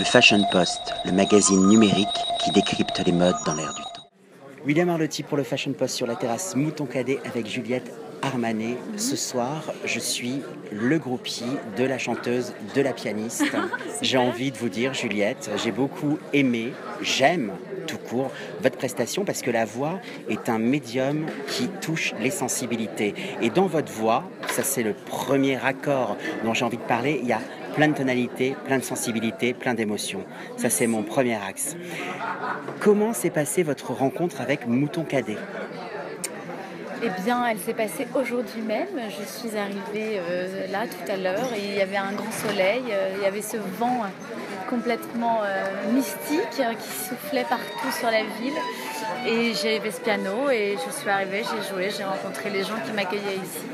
Le Fashion Post, le magazine numérique qui décrypte les modes dans l'air du temps. William Arlotti pour le Fashion Post sur la terrasse Mouton Cadet avec Juliette Armanet. Ce soir, je suis le groupie de la chanteuse, de la pianiste. j'ai envie de vous dire, Juliette, j'ai beaucoup aimé, j'aime tout court votre prestation parce que la voix est un médium qui touche les sensibilités. Et dans votre voix, ça c'est le premier accord dont j'ai envie de parler, il y a plein de tonalités, plein de sensibilités, plein d'émotions. Ça, c'est mon premier axe. Comment s'est passée votre rencontre avec Mouton Cadet? Eh bien, elle s'est passée aujourd'hui même. Je suis arrivée euh, là tout à l'heure et il y avait un grand soleil, euh, il y avait ce vent complètement euh, mystique qui soufflait partout sur la ville. Et j'avais ce piano et je suis arrivée, j'ai joué, j'ai rencontré les gens qui m'accueillaient ici.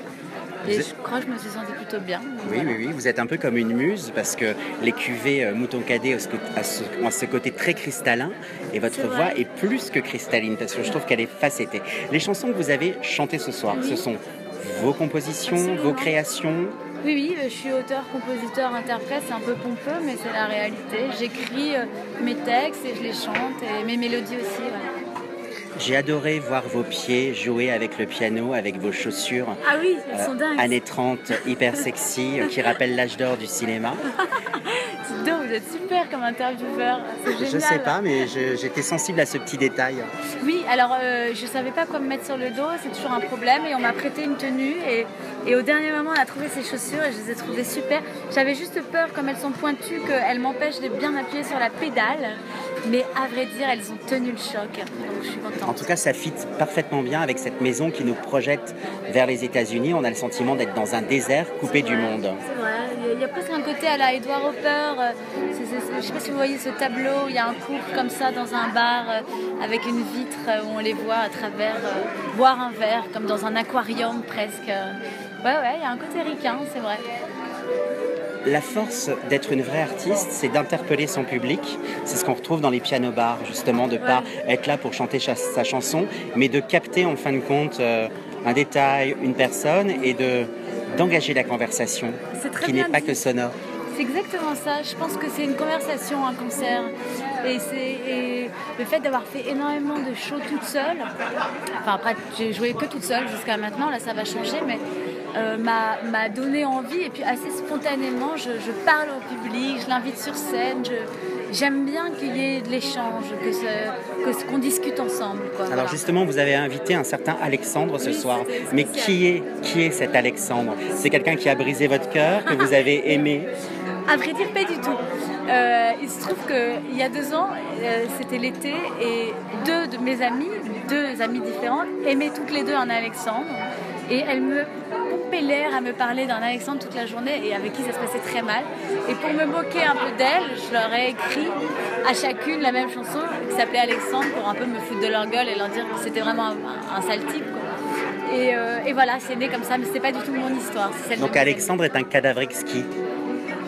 Et je crois que je me suis sentie plutôt bien. Oui, oui, oui, vous êtes un peu comme une muse parce que les cuvées euh, Mouton Cadet ont ce, côté très cristallin et votre voix est plus que cristalline parce que je trouve qu'elle est facettée. Les chansons que vous avez chantées ce soir, ce sont vos compositions, vos créations oui, oui, je suis auteur, compositeur, interprète, c'est un peu pompeux, mais c'est la réalité. J'écris euh, mes textes et je les chante, et mes mélodies aussi. J'ai adoré voir vos pieds jouer avec le piano, avec vos chaussures. Ah oui, elles sont dingues. Années 30, hyper sexy, qui rappellent l'âge d'or du cinéma. vous êtes super comme intervieweur. Je sais pas, mais j'étais sensible à ce petit détail. Oui, alors euh, je savais pas quoi me mettre sur le dos, c'est toujours un problème. Et on m'a prêté une tenue et, et, au dernier moment, on a trouvé ces chaussures et je les ai trouvées super. J'avais juste peur, comme elles sont pointues, qu'elles m'empêchent de bien appuyer sur la pédale. Mais à vrai dire, elles ont tenu le choc. Donc je suis contente. En tout cas, ça fit parfaitement bien avec cette maison qui nous projette vers les États-Unis. On a le sentiment d'être dans un désert coupé du monde. C'est vrai. Il y a presque un côté à la Edward Hopper. Je ne sais pas si vous voyez ce tableau. Il y a un couple comme ça dans un bar euh, avec une vitre où on les voit à travers euh, boire un verre, comme dans un aquarium presque. Ouais, ouais, il y a un côté ricain, c'est vrai. La force d'être une vraie artiste, c'est d'interpeller son public. C'est ce qu'on retrouve dans les piano bars, justement, de ne pas être là pour chanter sa chanson, mais de capter en fin de compte euh, un détail, une personne et de d'engager la conversation, qui n'est pas que sonore. C'est exactement ça. Je pense que c'est une conversation, un concert. Et, c'est le fait d'avoir fait énormément de shows toute seule. Enfin, après, j'ai joué que toute seule jusqu'à maintenant. Là, ça va changer, mais euh, m'a donné envie. Et puis, assez spontanément, je, parle au public, je l'invite sur scène. J'aime bien qu'il y ait de l'échange, que ce qu'on discute ensemble. Alors justement, vous avez invité un certain Alexandre ce soir. Mais qui est, qui est cet Alexandre? C'est quelqu'un qui a brisé votre cœur, que vous avez aimé? À vrai dire, pas du tout. Euh, il se trouve qu'il y a deux ans, euh, c'était l'été, et deux de mes amies, deux amies différentes, aimaient toutes les deux un Alexandre. Et elles me pompaient l'air à me parler d'un Alexandre toute la journée et avec qui ça se passait très mal. Et pour me moquer un peu d'elles, je leur ai écrit à chacune la même chanson qui s'appelait Alexandre pour un peu me foutre de leur gueule et leur dire que c'était vraiment un, sale type. Euh, et, voilà, c'est né comme ça, mais c'est pas du tout mon histoire. Donc Alexandre est un cadavre exquis.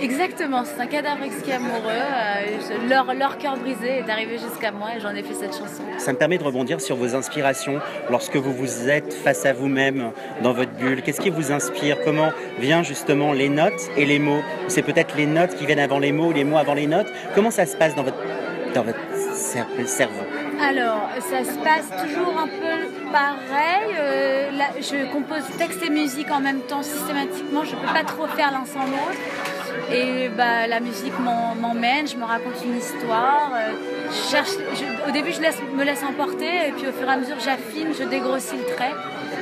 Exactement, c'est un cadavre exquis amoureux. Euh, leur, leur cœur brisé est arrivé jusqu'à moi et j'en ai fait cette chanson. Ça me permet de rebondir sur vos inspirations lorsque vous vous êtes face à vous-même dans votre bulle. Qu'est-ce qui vous inspire? Comment viennent justement les notes et les mots? C'est peut-être les notes qui viennent avant les mots ou les mots avant les notes. Comment ça se passe dans votre, dans votre cerveau alors, ça se passe toujours un peu pareil. Euh, je compose texte et musique en même temps systématiquement. Je ne peux pas trop faire l'un sans l'autre. Et bah, la musique m'emmène, je me raconte une histoire. Euh, cherche, au début, je me laisse emporter, et puis au fur et à mesure, j'affine, je dégrossis le trait,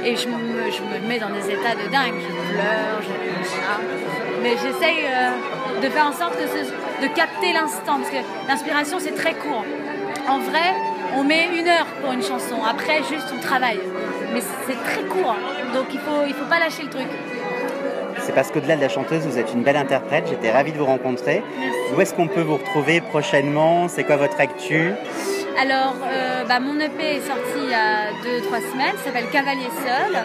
et je me, mets dans des états de dingue. Je pleure, je Mais j'essaye euh, de faire en sorte de, capter l'instant, parce que l'inspiration, c'est très court. En vrai, on met une heure pour une chanson, après, juste on travaille. Mais c'est très court, donc il ne faut, il faut pas lâcher le truc. C'est parce qu'au-delà de la chanteuse, vous êtes une belle interprète. J'étais ravie de vous rencontrer. Où est-ce qu'on peut vous retrouver prochainement? C'est quoi votre actu? Alors, euh, bah, mon EP est sorti il y a 2-3 semaines, ça s'appelle Cavalier Seul.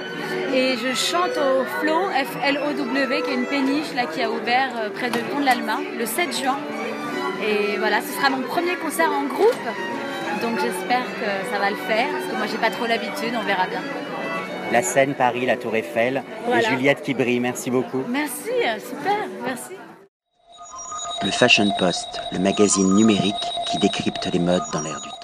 Et je chante au Flow, F-L-O-W, qui est une péniche là, qui a ouvert euh, près de Pont de l'Alma, le 7 juin. Et voilà, ce sera mon premier concert en groupe. Donc j'espère que ça va le faire, parce que moi j'ai pas trop l'habitude, on verra bien la Seine, Paris, la Tour Eiffel et Juliette qui brille. Merci beaucoup. Merci, super, merci. Le Fashion Post, le magazine numérique qui décrypte les modes dans l'air du temps.